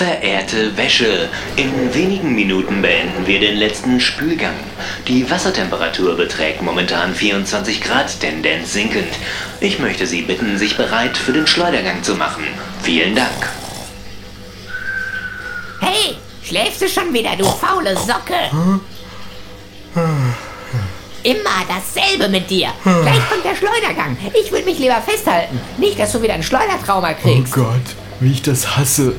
Verehrte Wäsche, in wenigen Minuten beenden wir den letzten Spülgang. Die Wassertemperatur beträgt momentan 24 Grad, Tendenz sinkend. Ich möchte Sie bitten, sich bereit für den Schleudergang zu machen. Vielen Dank. Hey, schläfst du schon wieder, du faule Socke? Immer dasselbe mit dir. Gleich kommt der Schleudergang. Ich will mich lieber festhalten. Nicht, dass du wieder ein Schleudertrauma Oh kriegst. Gott, wie ich das hasse.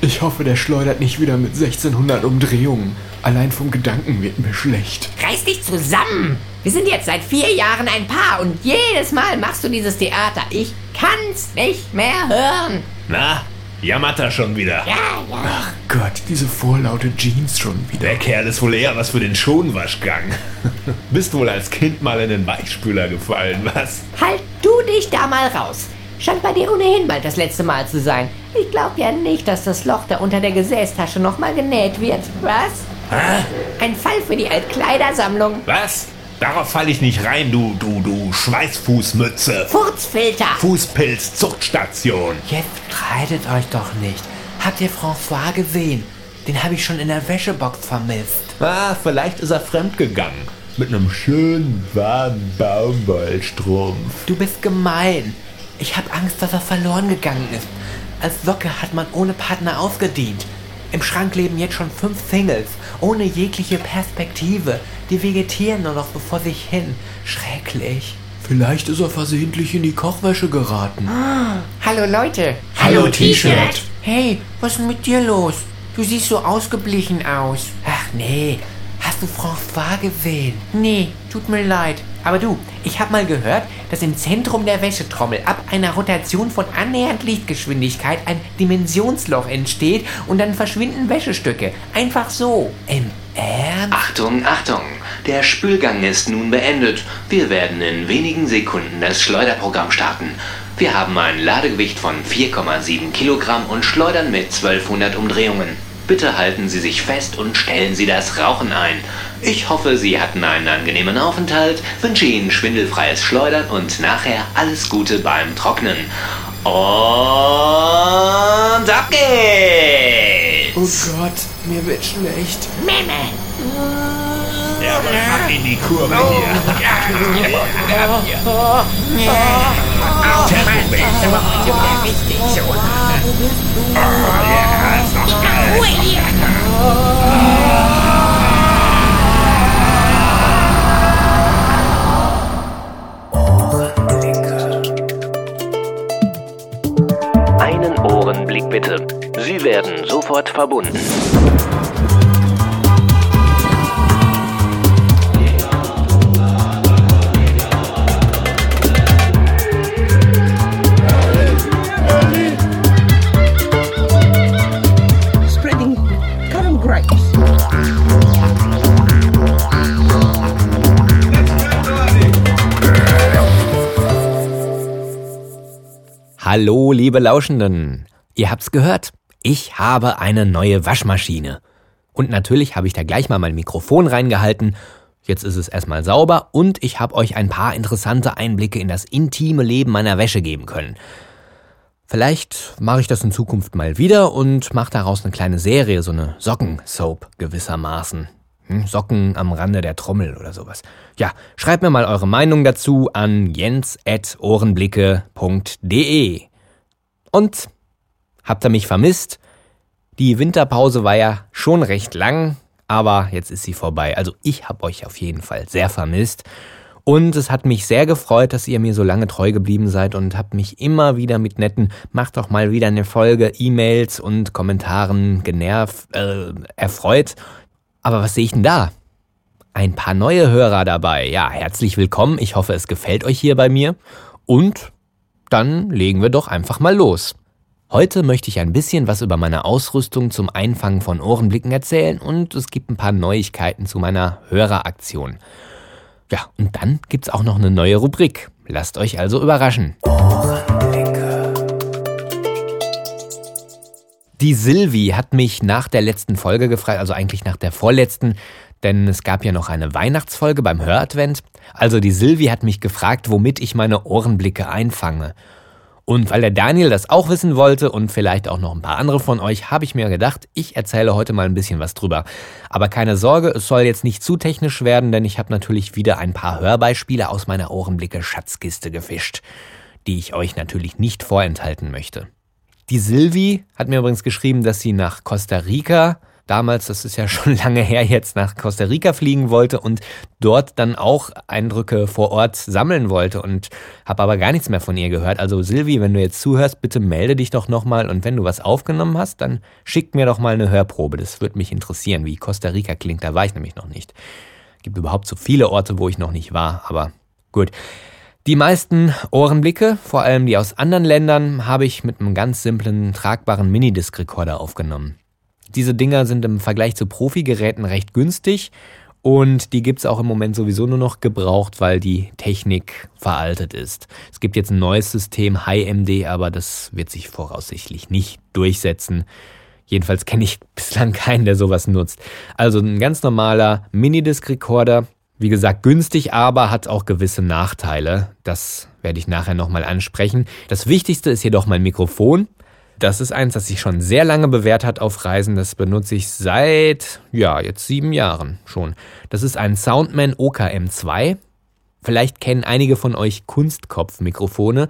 Ich hoffe, der schleudert nicht wieder mit 1600 Umdrehungen. Allein vom Gedanken wird mir schlecht. Reiß dich zusammen. Wir sind jetzt seit vier Jahren ein Paar und jedes Mal machst du dieses Theater. Ich kann's nicht mehr hören. Na, jammert er schon wieder. Ja, ja. Gott, diese vorlaute Jeans schon wieder. Der Kerl ist wohl eher was für den Schonwaschgang. Bist wohl als Kind mal in den Weichspüler gefallen, was? Halt du dich da mal raus. Scheint bei dir ohnehin bald das letzte Mal zu sein. Ich glaub ja nicht, dass das Loch da unter der Gesäßtasche nochmal genäht wird. Was? Ein Fall für die Altkleidersammlung. Was? Darauf falle ich nicht rein, du, du, du Schweißfußmütze. Furzfilter. Fußpilz, Zuchtstation. Jetzt streitet euch doch nicht. Habt ihr François gesehen? Den habe ich schon in der Wäschebox vermisst. Ah, vielleicht ist er fremdgegangen. Mit einem schönen, warmen Baumwollstrumpf. Du bist gemein. Ich habe Angst, dass er verloren gegangen ist. Als Socke hat man ohne Partner ausgedient. Im Schrank leben jetzt schon fünf Singles, ohne jegliche Perspektive. Die vegetieren nur noch so vor sich hin. Schrecklich. Vielleicht ist er versehentlich in die Kochwäsche geraten. Hallo Leute. Hallo, T-Shirt. Hey, was ist denn mit dir los? Du siehst so ausgeblichen aus. Ach nee, hast du François gesehen? Nee, tut mir leid. Aber du, ich habe mal gehört, dass im Zentrum der Wäschetrommel ab einer Rotation von annähernd Lichtgeschwindigkeit ein Dimensionsloch entsteht und dann verschwinden Wäschestücke. Einfach so. Im Ernst? Achtung, Achtung! Der Spülgang ist nun beendet. Wir werden in wenigen Sekunden das Schleuderprogramm starten. Wir haben ein Ladegewicht von 4,7 Kilogramm und schleudern mit 1200 Umdrehungen. Bitte halten Sie sich fest und stellen Sie das Rauchen ein. Ich hoffe, Sie hatten einen angenehmen Aufenthalt, wünsche Ihnen schwindelfreies Schleudern und nachher alles Gute beim Trocknen. Und ab geht's! Oh Gott, mir wird schlecht. Memme. Ja, aber ab in die Kurve hier. Einen bitte. Sie werden sofort verbunden. Hallo, liebe Lauschenden. Ihr habt's gehört. Ich habe eine neue Waschmaschine. Und natürlich habe ich da gleich mal mein Mikrofon reingehalten. Jetzt ist es erstmal sauber und ich habe euch ein paar interessante Einblicke in das intime Leben meiner Wäsche geben können. Vielleicht mache ich das in Zukunft mal wieder und mache daraus eine kleine Serie, so eine Socken-Soap gewissermaßen. Hm, Socken am Rande der Trommel oder sowas. Ja, schreibt mir mal eure Meinung dazu an jens.ohrenblicke.de. Und habt ihr mich vermisst? Die Winterpause war ja schon recht lang, aber jetzt ist sie vorbei. Also ich habe euch auf jeden Fall sehr vermisst. Und es hat mich sehr gefreut, dass ihr mir so lange treu geblieben seid und habt mich immer wieder mit netten, macht doch mal wieder eine Folge, E-Mails und Kommentaren genervt, äh, erfreut. Aber was sehe ich denn da? Ein paar neue Hörer dabei. Ja, herzlich willkommen. Ich hoffe, es gefällt euch hier bei mir. Und dann legen wir doch einfach mal los. Heute möchte ich ein bisschen was über meine Ausrüstung zum Einfangen von Ohrenblicken erzählen und es gibt ein paar Neuigkeiten zu meiner Höreraktion. Ja, und dann gibt's auch noch eine neue Rubrik. Lasst euch also überraschen. Die Silvi hat mich nach der letzten Folge gefragt, also eigentlich nach der vorletzten, denn es gab ja noch eine Weihnachtsfolge beim Höradvent. Also die Silvi hat mich gefragt, womit ich meine Ohrenblicke einfange. Und weil der Daniel das auch wissen wollte und vielleicht auch noch ein paar andere von euch, habe ich mir gedacht, ich erzähle heute mal ein bisschen was drüber. Aber keine Sorge, es soll jetzt nicht zu technisch werden, denn ich habe natürlich wieder ein paar Hörbeispiele aus meiner Ohrenblicke Schatzkiste gefischt, die ich euch natürlich nicht vorenthalten möchte. Die Silvi hat mir übrigens geschrieben, dass sie nach Costa Rica damals, das ist ja schon lange her, jetzt nach Costa Rica fliegen wollte und dort dann auch Eindrücke vor Ort sammeln wollte und habe aber gar nichts mehr von ihr gehört. Also Silvi, wenn du jetzt zuhörst, bitte melde dich doch nochmal und wenn du was aufgenommen hast, dann schick mir doch mal eine Hörprobe. Das würde mich interessieren, wie Costa Rica klingt. Da war ich nämlich noch nicht. Gibt überhaupt so viele Orte, wo ich noch nicht war, aber gut. Die meisten Ohrenblicke, vor allem die aus anderen Ländern, habe ich mit einem ganz simplen, tragbaren Minidisc-Rekorder aufgenommen. Diese Dinger sind im Vergleich zu Profi-Geräten recht günstig und die gibt's auch im Moment sowieso nur noch gebraucht, weil die Technik veraltet ist. Es gibt jetzt ein neues System, HiMD, aber das wird sich voraussichtlich nicht durchsetzen. Jedenfalls kenne ich bislang keinen, der sowas nutzt. Also ein ganz normaler Minidisc-Recorder. Wie gesagt, günstig, aber hat auch gewisse Nachteile. Das werde ich nachher nochmal ansprechen. Das Wichtigste ist jedoch mein Mikrofon. Das ist eins, das sich schon sehr lange bewährt hat auf Reisen. Das benutze ich seit, ja, jetzt sieben Jahren schon. Das ist ein Soundman OKM2. Vielleicht kennen einige von euch Kunstkopfmikrofone.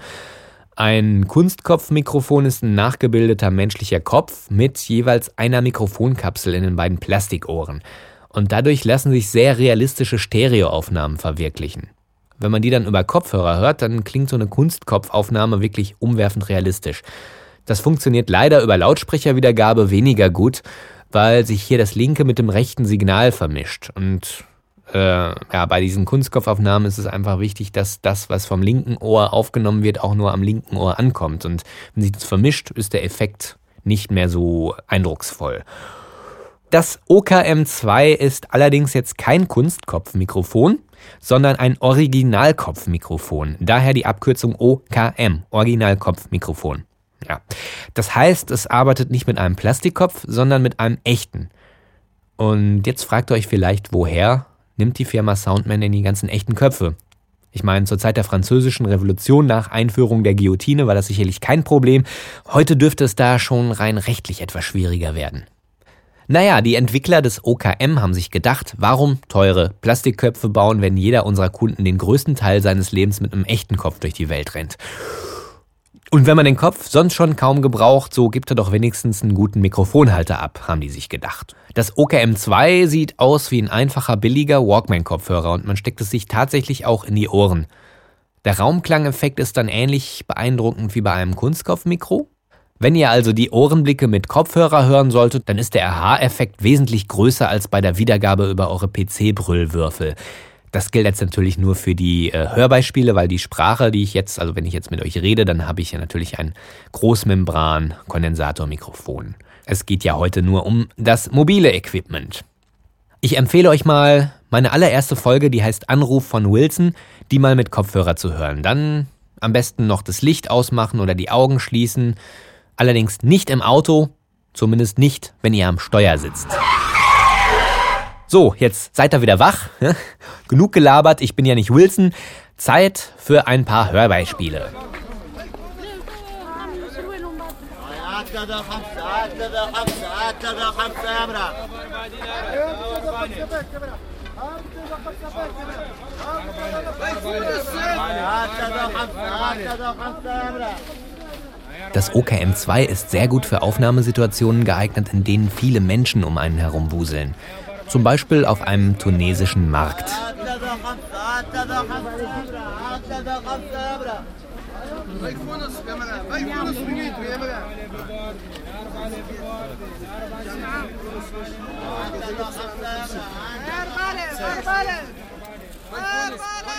Ein Kunstkopfmikrofon ist ein nachgebildeter menschlicher Kopf mit jeweils einer Mikrofonkapsel in den beiden Plastikohren. Und dadurch lassen sich sehr realistische Stereoaufnahmen verwirklichen. Wenn man die dann über Kopfhörer hört, dann klingt so eine Kunstkopfaufnahme wirklich umwerfend realistisch. Das funktioniert leider über Lautsprecherwiedergabe weniger gut, weil sich hier das linke mit dem rechten Signal vermischt. Und äh, ja, bei diesen Kunstkopfaufnahmen ist es einfach wichtig, dass das, was vom linken Ohr aufgenommen wird, auch nur am linken Ohr ankommt. Und wenn sich das vermischt, ist der Effekt nicht mehr so eindrucksvoll. Das OKM2 ist allerdings jetzt kein Kunstkopfmikrofon, sondern ein Originalkopfmikrofon. Daher die Abkürzung OKM, Originalkopfmikrofon. Ja. Das heißt, es arbeitet nicht mit einem Plastikkopf, sondern mit einem echten. Und jetzt fragt ihr euch vielleicht, woher nimmt die Firma Soundman denn die ganzen echten Köpfe? Ich meine, zur Zeit der französischen Revolution nach Einführung der Guillotine war das sicherlich kein Problem. Heute dürfte es da schon rein rechtlich etwas schwieriger werden. Naja, die Entwickler des OKM haben sich gedacht, warum teure Plastikköpfe bauen, wenn jeder unserer Kunden den größten Teil seines Lebens mit einem echten Kopf durch die Welt rennt. Und wenn man den Kopf sonst schon kaum gebraucht, so gibt er doch wenigstens einen guten Mikrofonhalter ab, haben die sich gedacht. Das OKM2 sieht aus wie ein einfacher, billiger Walkman-Kopfhörer und man steckt es sich tatsächlich auch in die Ohren. Der Raumklangeffekt ist dann ähnlich beeindruckend wie bei einem Kunstkopfmikro. Wenn ihr also die Ohrenblicke mit Kopfhörer hören solltet, dann ist der Aha-Effekt wesentlich größer als bei der Wiedergabe über eure PC-Brüllwürfel. Das gilt jetzt natürlich nur für die äh, Hörbeispiele, weil die Sprache, die ich jetzt, also wenn ich jetzt mit euch rede, dann habe ich ja natürlich ein Großmembran-Kondensatormikrofon. Es geht ja heute nur um das mobile Equipment. Ich empfehle euch mal meine allererste Folge, die heißt Anruf von Wilson, die mal mit Kopfhörer zu hören. Dann am besten noch das Licht ausmachen oder die Augen schließen. Allerdings nicht im Auto, zumindest nicht, wenn ihr am Steuer sitzt. So, jetzt seid ihr wieder wach. Genug gelabert, ich bin ja nicht Wilson. Zeit für ein paar Hörbeispiele. Das OKM2 ist sehr gut für Aufnahmesituationen geeignet, in denen viele Menschen um einen herum wuseln. Zum Beispiel auf einem tunesischen Markt.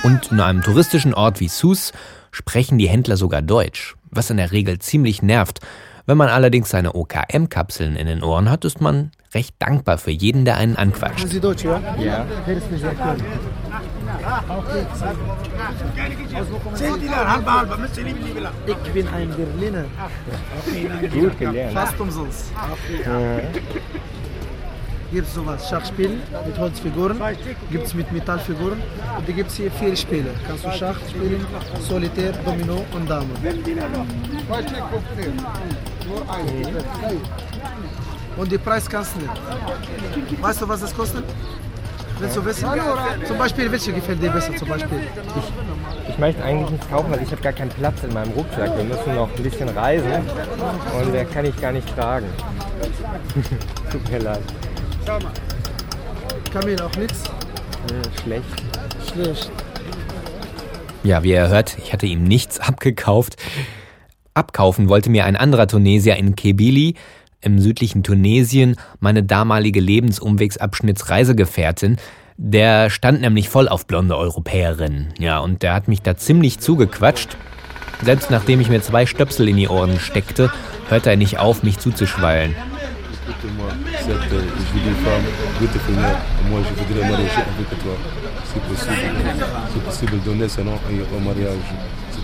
Und in einem touristischen Ort wie Sus sprechen die Händler sogar Deutsch, was in der Regel ziemlich nervt. Wenn man allerdings seine OKM-Kapseln in den Ohren hat, ist man recht dankbar für jeden, der einen anquatscht. Sie Deutsch, ja? Ja. Ich bin ein Berliner. Gut gelernt. Fast umsonst. gibt es sowas. Schachspielen mit Holzfiguren, gibt es mit Metallfiguren. Und da gibt es hier vier Spiele. Kannst du Schach spielen, Solitär, Domino und Dame. Und die Preis kannst du nicht. Weißt du, was das kostet? Willst du wissen? Zum Beispiel, welche gefällt dir besser? Zum Beispiel. Ich möchte eigentlich nichts kaufen, weil ich habe gar keinen Platz in meinem Rucksack. Wir müssen noch ein bisschen reisen und der kann ich gar nicht tragen. Tut mir leid. Kamil auch nichts? Äh, schlecht. Schlecht. Ja, wie ihr hört, ich hatte ihm nichts abgekauft. Abkaufen wollte mir ein anderer Tunesier in Kebili, im südlichen Tunesien, meine damalige Lebensumwegsabschnittsreisegefährtin. Der stand nämlich voll auf blonde Europäerinnen. Ja, und der hat mich da ziemlich zugequatscht. Selbst nachdem ich mir zwei Stöpsel in die Ohren steckte, hörte er nicht auf, mich zuzuschwallen.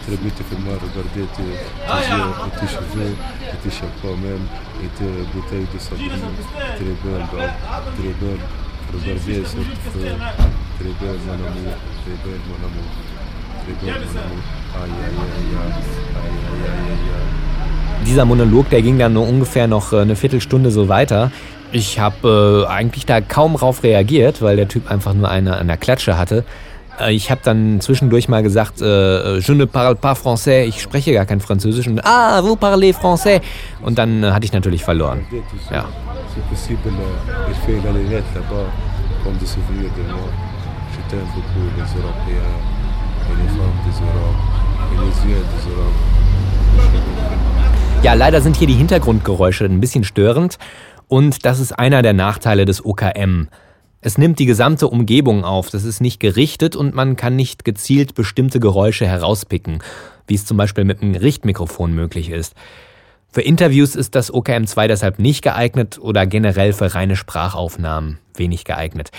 Écoute-moi, cette jolie femme, beautiful man, moi je voudrais marier avec toi, si possible. Si possible, donner son nom et au mariage. C'est très beautiful man, regardez tes, tes yeux, et tes cheveux, et tes chapeaux même, et tes bouteilles de dame, très belle. Regardez belle mon amour, belle mon amour, belle mon amour. Aïe aïe aïe aïe, aïe aïe aïe aïe aïe. Dieser Monolog, der ging dann nur ungefähr noch äh, eine Viertelstunde so weiter. Ich habe äh, eigentlich da kaum drauf reagiert, weil der Typ einfach nur eine an der Klatsche hatte. Äh, ich habe dann zwischendurch mal gesagt, äh, je ne parle pas français, ich spreche gar kein Französisch und ah, vous parlez français. Und dann äh, hatte ich natürlich verloren. Ja. Ja, leider sind hier die Hintergrundgeräusche ein bisschen störend und das ist einer der Nachteile des OKM. Es nimmt die gesamte Umgebung auf, das ist nicht gerichtet und man kann nicht gezielt bestimmte Geräusche herauspicken, wie es zum Beispiel mit einem Richtmikrofon möglich ist. Für Interviews ist das OKM2 deshalb nicht geeignet oder generell für reine Sprachaufnahmen wenig geeignet.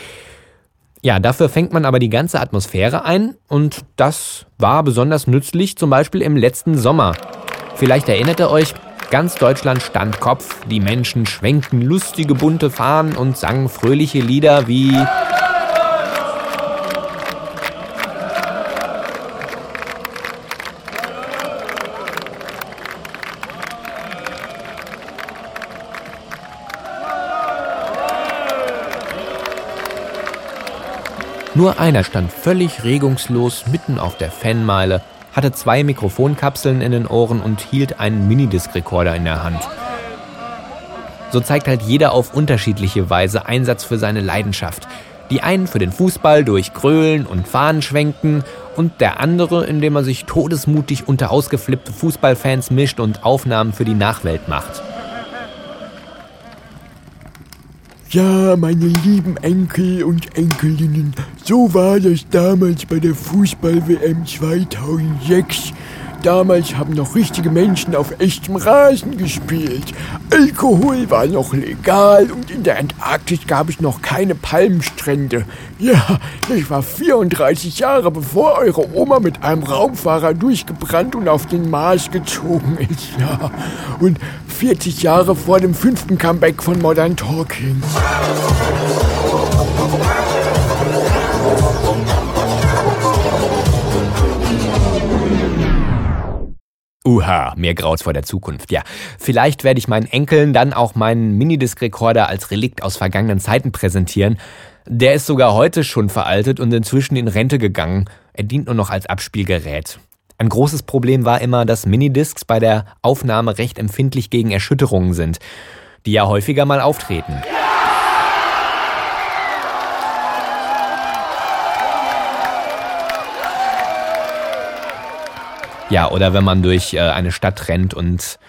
Ja, dafür fängt man aber die ganze Atmosphäre ein und das war besonders nützlich zum Beispiel im letzten Sommer. Vielleicht erinnert ihr euch, ganz Deutschland stand Kopf, die Menschen schwenkten lustige bunte Fahnen und sangen fröhliche Lieder wie Nur einer stand völlig regungslos mitten auf der Fanmeile, hatte zwei Mikrofonkapseln in den Ohren und hielt einen Minidisc-Rekorder in der Hand. So zeigt halt jeder auf unterschiedliche Weise Einsatz für seine Leidenschaft. Die einen für den Fußball durch Grölen und Fahnenschwenken und der andere, indem er sich todesmutig unter ausgeflippte Fußballfans mischt und Aufnahmen für die Nachwelt macht. Ja, meine lieben Enkel und Enkelinnen, so war das damals bei der Fußball-WM 2006. Damals haben noch richtige Menschen auf echtem Rasen gespielt. Alkohol war noch legal und in der Antarktis gab es noch keine Palmstrände. Ja, ich war 34 Jahre bevor eure Oma mit einem Raumfahrer durchgebrannt und auf den Mars gezogen ist. Ja, und 40 Jahre vor dem fünften Comeback von Modern Talking. Uha, mir graut's vor der Zukunft. Ja, vielleicht werde ich meinen Enkeln dann auch meinen Minidisc-Rekorder als Relikt aus vergangenen Zeiten präsentieren. Der ist sogar heute schon veraltet und inzwischen in Rente gegangen. Er dient nur noch als Abspielgerät. Ein großes Problem war immer, dass Minidiscs bei der Aufnahme recht empfindlich gegen Erschütterungen sind, die ja häufiger mal auftreten. Ja, oder wenn man durch äh, eine Stadt rennt und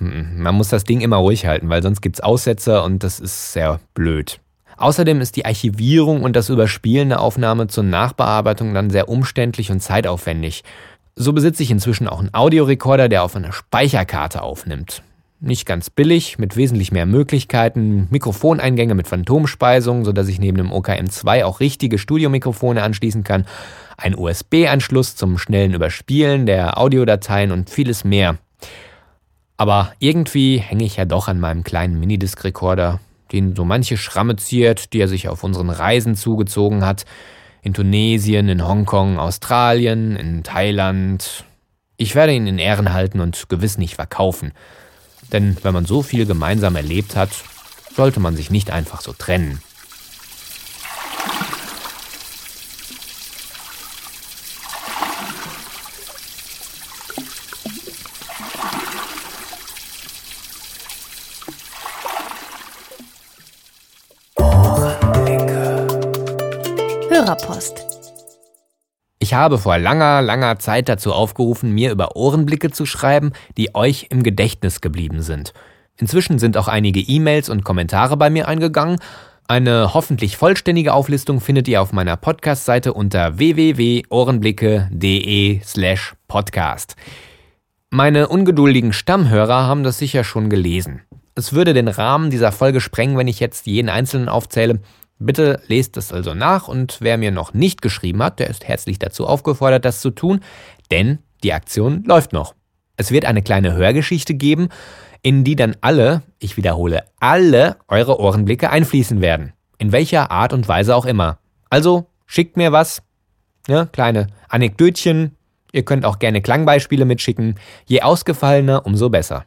hm, man muss das Ding immer ruhig halten, weil sonst gibt's Aussetzer und das ist sehr blöd. Außerdem ist die Archivierung und das Überspielen der Aufnahme zur Nachbearbeitung dann sehr umständlich und zeitaufwendig. So besitze ich inzwischen auch einen Audiorekorder, der auf einer Speicherkarte aufnimmt. Nicht ganz billig, mit wesentlich mehr Möglichkeiten, Mikrofoneingänge mit Phantomspeisung, sodass ich neben dem OKM2 auch richtige Studiomikrofone anschließen kann, ein USB-Anschluss zum schnellen Überspielen der Audiodateien und vieles mehr. Aber irgendwie hänge ich ja doch an meinem kleinen Minidisc-Rekorder. den so manche Schramme ziert, die er sich auf unseren Reisen zugezogen hat. In Tunesien, in Hongkong, Australien, in Thailand. Ich werde ihn in Ehren halten und gewiss nicht verkaufen. Denn wenn man so viel gemeinsam erlebt hat, sollte man sich nicht einfach so trennen. Ich habe vor langer, langer Zeit dazu aufgerufen, mir über Ohrenblicke zu schreiben, die euch im Gedächtnis geblieben sind. Inzwischen sind auch einige E-Mails und Kommentare bei mir eingegangen. Eine hoffentlich vollständige Auflistung findet ihr auf meiner Podcast-Seite unter www.ohrenblicke.de slash podcast. Meine ungeduldigen Stammhörer haben das sicher schon gelesen. Es würde den Rahmen dieser Folge sprengen, wenn ich jetzt jeden einzelnen aufzähle. Bitte lest es also nach und wer mir noch nicht geschrieben hat, der ist herzlich dazu aufgefordert, das zu tun, denn die Aktion läuft noch. Es wird eine kleine Hörgeschichte geben, in die dann alle, ich wiederhole, alle eure Ohrenblicke einfließen werden. In welcher Art und Weise auch immer. Also schickt mir was, ja, kleine Anekdötchen, ihr könnt auch gerne Klangbeispiele mitschicken, je ausgefallener, umso besser.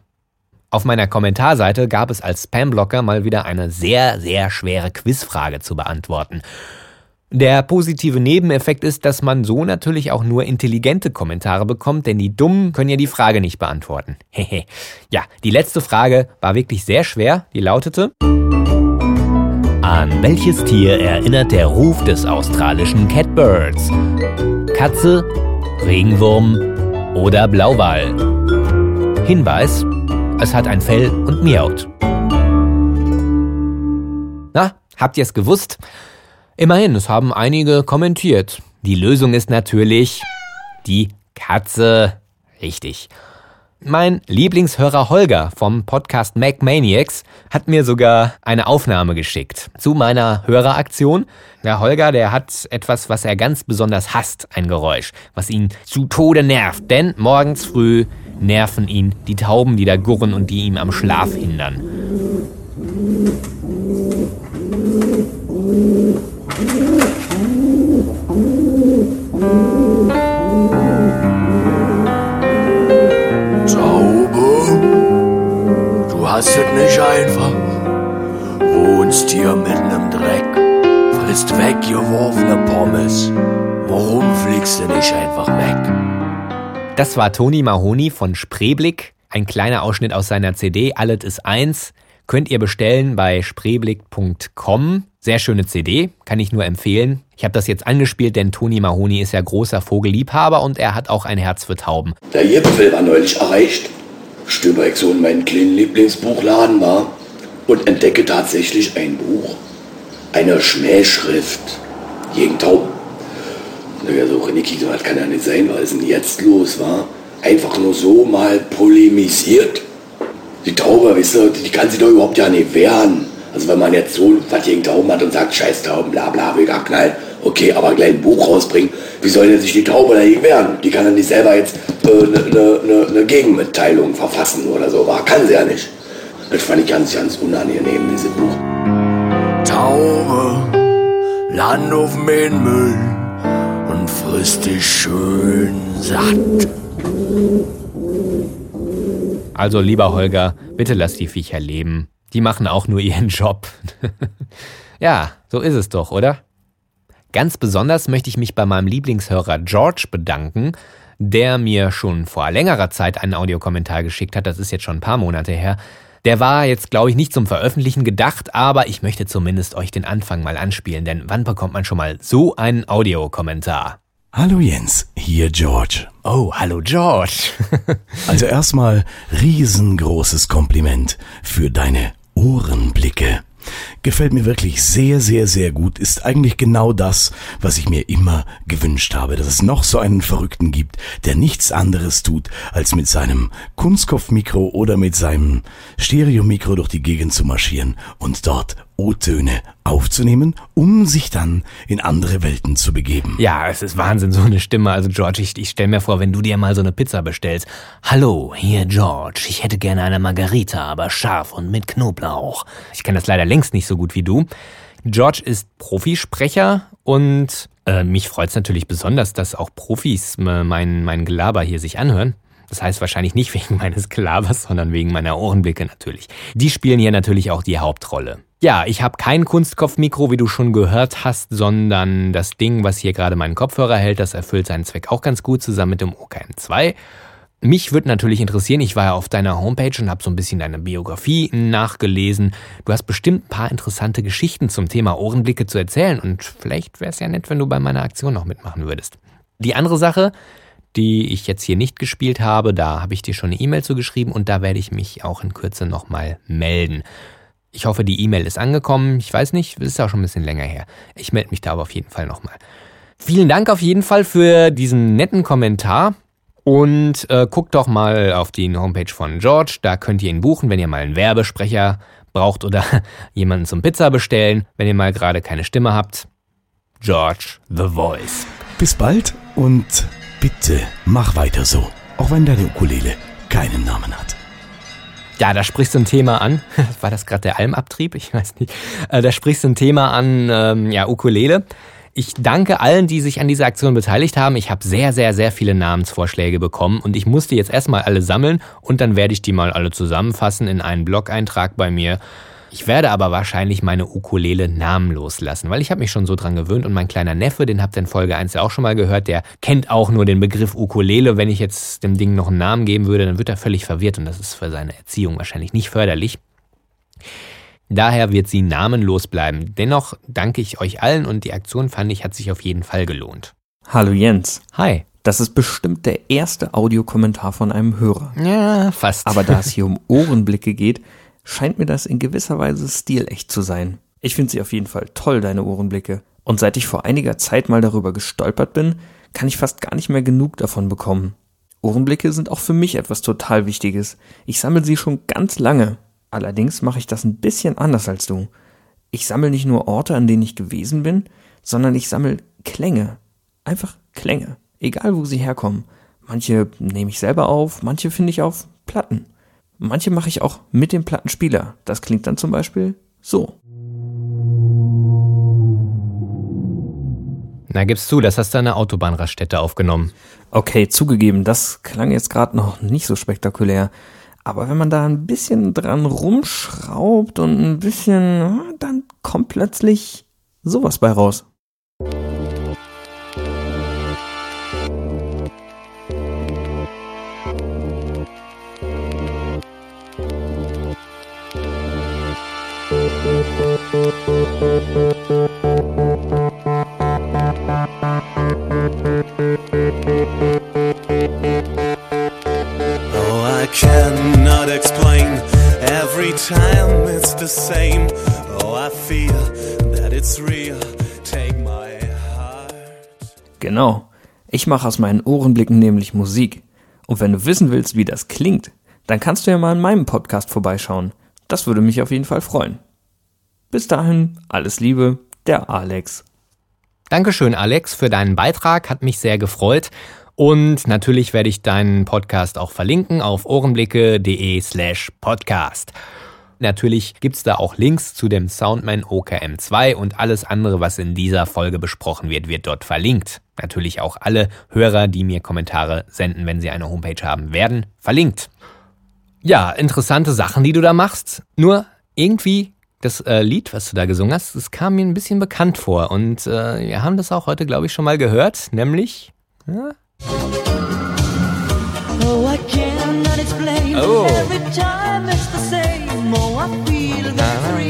Auf meiner Kommentarseite gab es als Spamblocker mal wieder eine sehr, sehr schwere Quizfrage zu beantworten. Der positive Nebeneffekt ist, dass man so natürlich auch nur intelligente Kommentare bekommt, denn die Dummen können ja die Frage nicht beantworten. Hehe. ja, die letzte Frage war wirklich sehr schwer. Die lautete: An welches Tier erinnert der Ruf des australischen Catbirds? Katze, Regenwurm oder Blauwal? Hinweis: es hat ein Fell und miaut. Na, habt ihr es gewusst? Immerhin, es haben einige kommentiert. Die Lösung ist natürlich die Katze. Richtig. Mein Lieblingshörer Holger vom Podcast Mac Maniacs hat mir sogar eine Aufnahme geschickt zu meiner Höreraktion. Der Holger, der hat etwas, was er ganz besonders hasst, ein Geräusch, was ihn zu Tode nervt. Denn morgens früh nerven ihn die Tauben, die da gurren und die ihm am Schlaf hindern. Das war Toni Mahoni von Spreeblick. Ein kleiner Ausschnitt aus seiner CD Alles ist eins. Könnt ihr bestellen bei spreeblick.com. Sehr schöne CD, kann ich nur empfehlen. Ich habe das jetzt angespielt, denn Toni Mahoni ist ja großer Vogelliebhaber und er hat auch ein Herz für Tauben. Der Gipfel war neulich erreicht. Stöber ich so in meinen kleinen Lieblingsbuchladen war und entdecke tatsächlich ein Buch. Eine Schmähschrift gegen Tauben. Naja, so Reniki, das kann ja nicht sein, was ist denn jetzt los, war? Einfach nur so mal polemisiert. Die Taube, weißt du, die kann sich doch überhaupt ja nicht wehren. Also wenn man jetzt so was gegen Tauben hat und sagt, scheiß Tauben, bla bla, will gar knallen, okay, aber gleich ein Buch rausbringen, wie soll denn sich die Taube dagegen wehren? Die kann dann nicht selber jetzt eine äh, ne, ne, ne, ne Gegenmitteilung verfassen oder so, war, kann sie ja nicht. Das fand ich ganz, ganz unangenehm, dieses Buch. Taube, land auf Müll frisst dich schön satt. Also lieber Holger, bitte lass die Viecher leben. Die machen auch nur ihren Job. ja, so ist es doch, oder? Ganz besonders möchte ich mich bei meinem Lieblingshörer George bedanken, der mir schon vor längerer Zeit einen Audiokommentar geschickt hat. Das ist jetzt schon ein paar Monate her. Der war jetzt, glaube ich, nicht zum Veröffentlichen gedacht, aber ich möchte zumindest euch den Anfang mal anspielen, denn wann bekommt man schon mal so einen Audiokommentar? Hallo Jens, hier George. Oh, hallo George. also erstmal riesengroßes Kompliment für deine Ohrenblicke. Gefällt mir wirklich sehr, sehr, sehr gut. Ist eigentlich genau das, was ich mir immer gewünscht habe, dass es noch so einen Verrückten gibt, der nichts anderes tut, als mit seinem Kunstkopfmikro oder mit seinem Stereomikro durch die Gegend zu marschieren und dort O-Töne aufzunehmen, um sich dann in andere Welten zu begeben. Ja, es ist Wahnsinn, so eine Stimme. Also George, ich, ich stell mir vor, wenn du dir mal so eine Pizza bestellst. Hallo, hier George. Ich hätte gerne eine Margarita, aber scharf und mit Knoblauch. Ich kann das leider längst nicht so gut wie du. George ist Profisprecher und äh, mich freut's natürlich besonders, dass auch Profis äh, mein, mein Gelaber hier sich anhören. Das heißt wahrscheinlich nicht wegen meines Gelabers, sondern wegen meiner Ohrenblicke natürlich. Die spielen hier natürlich auch die Hauptrolle. Ja, ich habe kein Kunstkopfmikro, wie du schon gehört hast, sondern das Ding, was hier gerade meinen Kopfhörer hält, das erfüllt seinen Zweck auch ganz gut zusammen mit dem OKM2. Mich würde natürlich interessieren, ich war ja auf deiner Homepage und habe so ein bisschen deine Biografie nachgelesen. Du hast bestimmt ein paar interessante Geschichten zum Thema Ohrenblicke zu erzählen und vielleicht wäre es ja nett, wenn du bei meiner Aktion noch mitmachen würdest. Die andere Sache, die ich jetzt hier nicht gespielt habe, da habe ich dir schon eine E-Mail zugeschrieben und da werde ich mich auch in Kürze nochmal melden. Ich hoffe, die E-Mail ist angekommen. Ich weiß nicht, ist auch schon ein bisschen länger her. Ich melde mich da aber auf jeden Fall nochmal. Vielen Dank auf jeden Fall für diesen netten Kommentar. Und äh, guckt doch mal auf die Homepage von George. Da könnt ihr ihn buchen, wenn ihr mal einen Werbesprecher braucht oder jemanden zum Pizza bestellen, wenn ihr mal gerade keine Stimme habt. George the Voice. Bis bald und bitte mach weiter so, auch wenn deine Ukulele keinen Namen hat. Ja, da sprichst du ein Thema an. War das gerade der Almabtrieb? Ich weiß nicht. Äh, da sprichst du ein Thema an, ähm, ja, Ukulele. Ich danke allen, die sich an dieser Aktion beteiligt haben. Ich habe sehr, sehr, sehr viele Namensvorschläge bekommen und ich musste jetzt erstmal alle sammeln und dann werde ich die mal alle zusammenfassen in einen Blog-Eintrag bei mir. Ich werde aber wahrscheinlich meine Ukulele namenlos lassen, weil ich habe mich schon so dran gewöhnt und mein kleiner Neffe, den habt ihr in Folge 1 ja auch schon mal gehört, der kennt auch nur den Begriff Ukulele. Wenn ich jetzt dem Ding noch einen Namen geben würde, dann wird er völlig verwirrt und das ist für seine Erziehung wahrscheinlich nicht förderlich. Daher wird sie namenlos bleiben. Dennoch danke ich euch allen und die Aktion fand ich hat sich auf jeden Fall gelohnt. Hallo Jens. Hi. Das ist bestimmt der erste Audiokommentar von einem Hörer. Ja, fast. Aber da es hier um Ohrenblicke geht, scheint mir das in gewisser Weise stilecht zu sein. Ich finde sie auf jeden Fall toll, deine Ohrenblicke. Und seit ich vor einiger Zeit mal darüber gestolpert bin, kann ich fast gar nicht mehr genug davon bekommen. Ohrenblicke sind auch für mich etwas total Wichtiges. Ich sammle sie schon ganz lange. Allerdings mache ich das ein bisschen anders als du. Ich sammle nicht nur Orte, an denen ich gewesen bin, sondern ich sammle Klänge. Einfach Klänge. Egal wo sie herkommen. Manche nehme ich selber auf, manche finde ich auf Platten. Manche mache ich auch mit dem Plattenspieler. Das klingt dann zum Beispiel so. Na, gibst du, das hast du an der Autobahnraststätte aufgenommen. Okay, zugegeben, das klang jetzt gerade noch nicht so spektakulär. Aber wenn man da ein bisschen dran rumschraubt und ein bisschen, dann kommt plötzlich sowas bei raus. Genau. Ich mache aus meinen Ohrenblicken nämlich Musik. Und wenn du wissen willst, wie das klingt, dann kannst du ja mal in meinem Podcast vorbeischauen. Das würde mich auf jeden Fall freuen. Bis dahin, alles Liebe, der Alex. Dankeschön, Alex, für deinen Beitrag. Hat mich sehr gefreut. Und natürlich werde ich deinen Podcast auch verlinken auf ohrenblicke.de slash podcast. Natürlich gibt's da auch Links zu dem Soundman OKM2 und alles andere, was in dieser Folge besprochen wird, wird dort verlinkt. Natürlich auch alle Hörer, die mir Kommentare senden, wenn sie eine Homepage haben, werden verlinkt. Ja, interessante Sachen, die du da machst. Nur irgendwie das äh, Lied, was du da gesungen hast, das kam mir ein bisschen bekannt vor. Und äh, wir haben das auch heute, glaube ich, schon mal gehört. Nämlich. Ja? Oh, I cannot explain. Oh. Every time it's the same. Oh, I feel the free.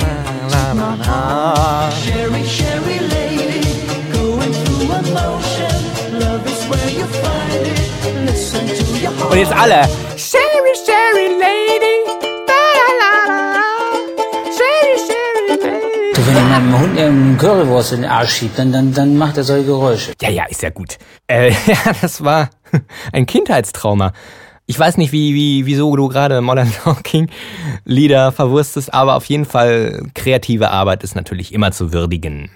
Sherry, Sherry lady, going through emotion. Love is where you find it. Listen to your heart. Und jetzt alle. Sherry, Sherry Lady. Da, la, la, la. Sherry, Sherry Lady. Du, wenn jemand einem Hund eine Currywurst in den Arsch schiebt, dann, dann, dann macht er solche Geräusche. Ja, ja, ist ja gut. Äh, ja, das war ein Kindheitstrauma. Ich weiß nicht, wie, wie, wieso du gerade Modern Talking Lieder verwurstest, aber auf jeden Fall kreative Arbeit ist natürlich immer zu würdigen.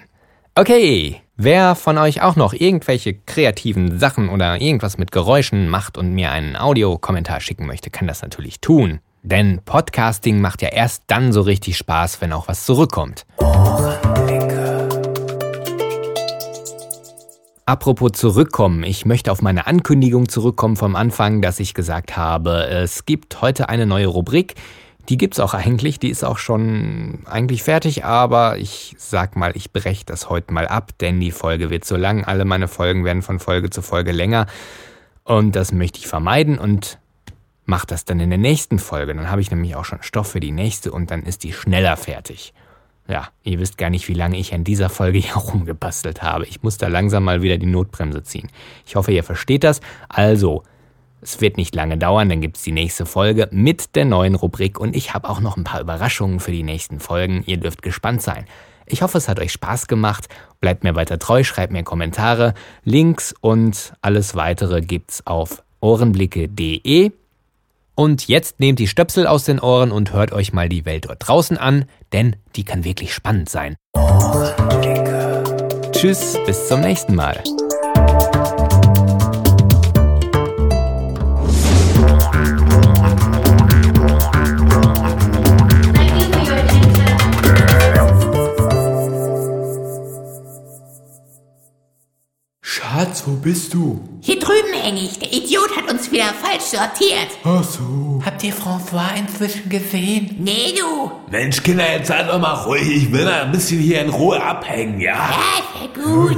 Okay, wer von euch auch noch irgendwelche kreativen Sachen oder irgendwas mit Geräuschen macht und mir einen Audiokommentar schicken möchte, kann das natürlich tun. Denn Podcasting macht ja erst dann so richtig Spaß, wenn auch was zurückkommt. Apropos zurückkommen, ich möchte auf meine Ankündigung zurückkommen vom Anfang, dass ich gesagt habe, es gibt heute eine neue Rubrik. Die gibt's auch eigentlich, die ist auch schon eigentlich fertig, aber ich sag mal, ich breche das heute mal ab, denn die Folge wird so lang. Alle meine Folgen werden von Folge zu Folge länger und das möchte ich vermeiden und mach das dann in der nächsten Folge. Dann habe ich nämlich auch schon Stoff für die nächste und dann ist die schneller fertig. Ja, ihr wisst gar nicht, wie lange ich an dieser Folge hier rumgebastelt habe. Ich muss da langsam mal wieder die Notbremse ziehen. Ich hoffe, ihr versteht das. Also, es wird nicht lange dauern, dann gibt's die nächste Folge mit der neuen Rubrik und ich habe auch noch ein paar Überraschungen für die nächsten Folgen. Ihr dürft gespannt sein. Ich hoffe, es hat euch Spaß gemacht. Bleibt mir weiter treu, schreibt mir Kommentare. Links und alles weitere gibt's auf ohrenblicke.de. Und jetzt nehmt die Stöpsel aus den Ohren und hört euch mal die Welt dort draußen an, denn die kann wirklich spannend sein. Tschüss, bis zum nächsten Mal. Schatz, wo bist du? Hier drüben häng ich. Der Idiot hat uns wieder falsch sortiert. Ach so. Habt ihr François inzwischen gesehen? Nee, du. Mensch, Kinder, jetzt seid doch mal ruhig. Ich will mal ein bisschen hier in Ruhe abhängen, ja? Ja, sehr gut.